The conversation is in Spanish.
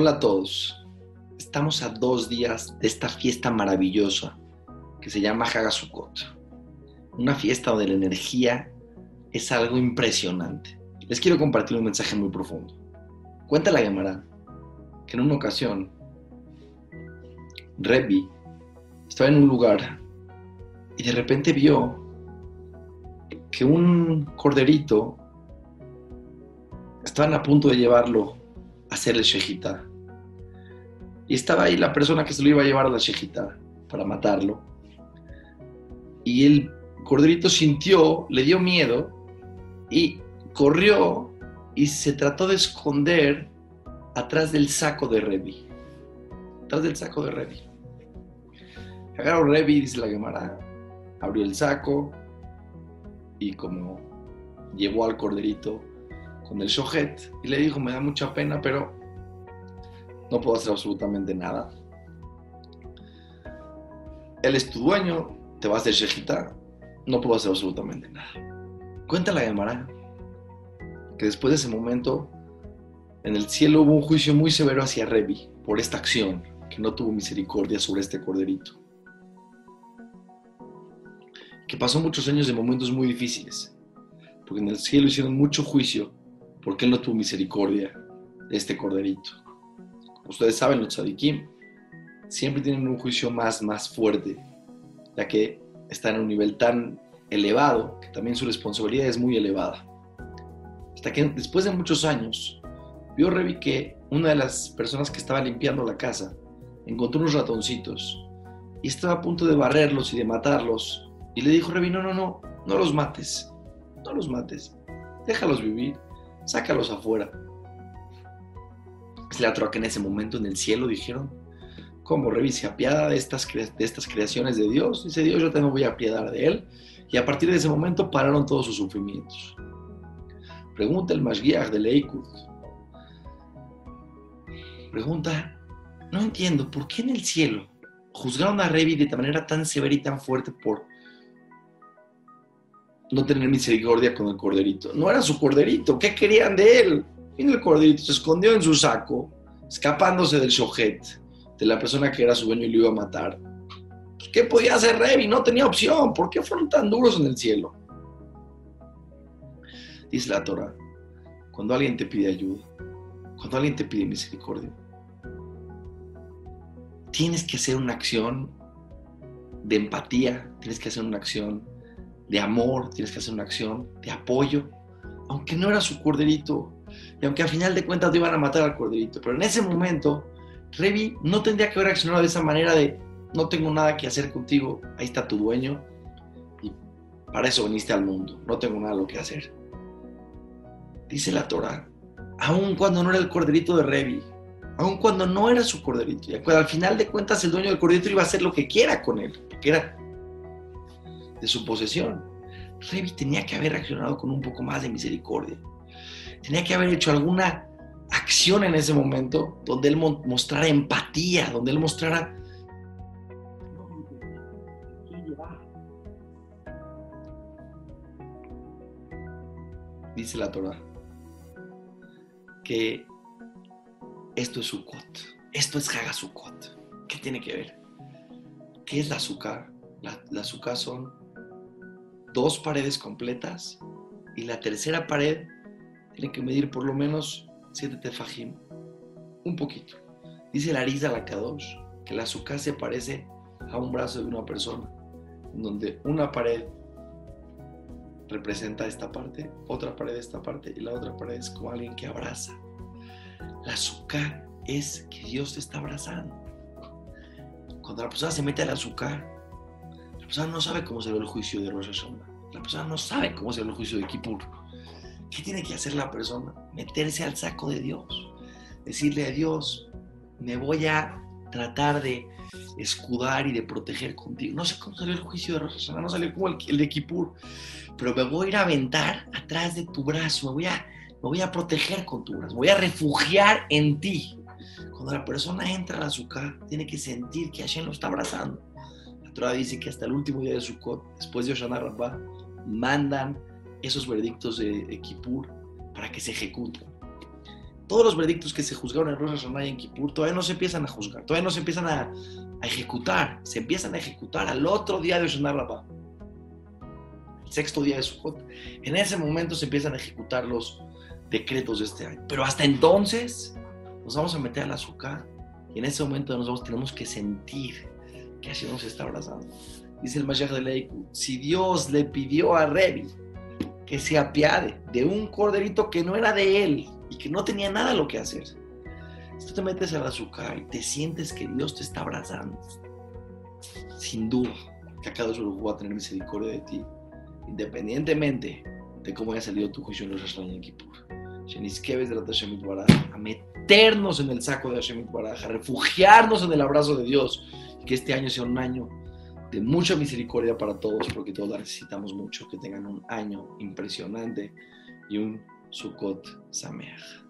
Hola a todos. Estamos a dos días de esta fiesta maravillosa que se llama Hagasukot. Una fiesta donde la energía es algo impresionante. Les quiero compartir un mensaje muy profundo. Cuenta la Gemara que en una ocasión Rebbi estaba en un lugar y de repente vio que un corderito estaban a punto de llevarlo a hacer el. Y estaba ahí la persona que se lo iba a llevar a la shejita para matarlo. Y el corderito sintió, le dio miedo y corrió y se trató de esconder atrás del saco de Revi. Atrás del saco de Revi. Agarró Revi, dice la Gemara, abrió el saco y como llevó al corderito con el shojet y le dijo, me da mucha pena, pero no puedo hacer absolutamente nada. Él es tu dueño, te va a hacer shejita, no puedo hacer absolutamente nada. Cuenta la Gemara que después de ese momento en el cielo hubo un juicio muy severo hacia Revi por esta acción, que no tuvo misericordia sobre este corderito. Que pasó muchos años de momentos muy difíciles, porque en el cielo hicieron mucho juicio porque él no tuvo misericordia de este corderito. Ustedes saben, los tzadikim siempre tienen un juicio más, más fuerte, ya que están en un nivel tan elevado que también su responsabilidad es muy elevada. Hasta que después de muchos años, vio Revi que una de las personas que estaba limpiando la casa encontró unos ratoncitos y estaba a punto de barrerlos y de matarlos. Y le dijo Revi, no, no, no, no los mates, no los mates, déjalos vivir, sácalos afuera. Es la que en ese momento en el cielo dijeron, ¿cómo Revi se apiada de estas, de estas creaciones de Dios? Dice Dios, yo también voy a apiadar de él. Y a partir de ese momento pararon todos sus sufrimientos. Pregunta el Mashgiach de Leikut. Pregunta, no entiendo, ¿por qué en el cielo juzgaron a Revi de manera tan severa y tan fuerte por no tener misericordia con el corderito? No era su corderito, ¿qué querían de él? Vino el corderito, se escondió en su saco, escapándose del shojet, de la persona que era su dueño y lo iba a matar. ¿Qué podía hacer Revi? No tenía opción. ¿Por qué fueron tan duros en el cielo? Dice la Torah, cuando alguien te pide ayuda, cuando alguien te pide misericordia, tienes que hacer una acción de empatía, tienes que hacer una acción de amor, tienes que hacer una acción de apoyo, aunque no era su corderito, y aunque al final de cuentas te iban a matar al corderito, pero en ese momento, Revi no tendría que haber accionado de esa manera de no tengo nada que hacer contigo, ahí está tu dueño, y para eso viniste al mundo, no tengo nada lo que hacer dice la Torah, aun cuando no era el corderito de Revi, aun cuando no era su corderito, y al final de cuentas el dueño del corderito iba a hacer lo que quiera con él, porque era de su posesión. Revi tenía que haber reaccionado con un poco más de misericordia. Tenía que haber hecho alguna acción en ese momento donde él mostrara empatía, donde él mostrara dice la Torah que esto es Sukkot, esto es Hagasukot. ¿Qué tiene que ver? ¿Qué es la azúcar? La, la azúcar son dos paredes completas y la tercera pared tiene que medir por lo menos 7 tefajim, un poquito. Dice la Arisa la Kadosh que la azúcar se parece a un brazo de una persona, en donde una pared representa esta parte, otra pared esta parte y la otra pared es como alguien que abraza. La azúcar es que Dios te está abrazando. Cuando la persona se mete al azúcar, la persona no sabe cómo se ve el juicio de Rosh Hashanah. La persona no sabe cómo se ve el juicio de Kippur. ¿Qué tiene que hacer la persona? Meterse al saco de Dios. Decirle a Dios, me voy a tratar de escudar y de proteger contigo. No sé cómo salió el juicio de Rosh no salió como el, de Kippur, pero me voy a ir a aventar atrás de tu brazo, me voy a, me voy a proteger con tu brazo, me voy a refugiar en ti. Cuando la persona entra a la azúcar, tiene que sentir que Hashem lo está abrazando. La Torah dice que hasta el último día de Sukkot, después de Hoshana Rabbah, mandan esos veredictos de, de Kippur para que se ejecuten. todos los veredictos que se juzgaron en Rosh Hashanah y en Kippur todavía no se empiezan a juzgar, todavía no se empiezan a, ejecutar, se empiezan a ejecutar al otro día de Shana Rabbah, el sexto día de Sukkot. En ese momento se empiezan a ejecutar los decretos de este año. Pero hasta entonces nos vamos a meter al azúcar y en ese momento nosotros tenemos que sentir que así nos está abrazando. Dice el Mashiach de Leiku, si Dios le pidió a Revi que se apiade de un corderito que no era de él y que no tenía nada lo que hacer, si tú te metes al azúcar y te sientes que Dios te está abrazando, sin duda que acá Dios va a tener misericordia de ti, independientemente de cómo haya salido tu juicio en los Hashem y Kippur. A meternos en el saco de Hashem Baraj, a refugiarnos en el abrazo de Dios, y que este año sea un año de mucha misericordia para todos, porque todos la necesitamos mucho, que tengan un año impresionante y un Sukkot Sameach.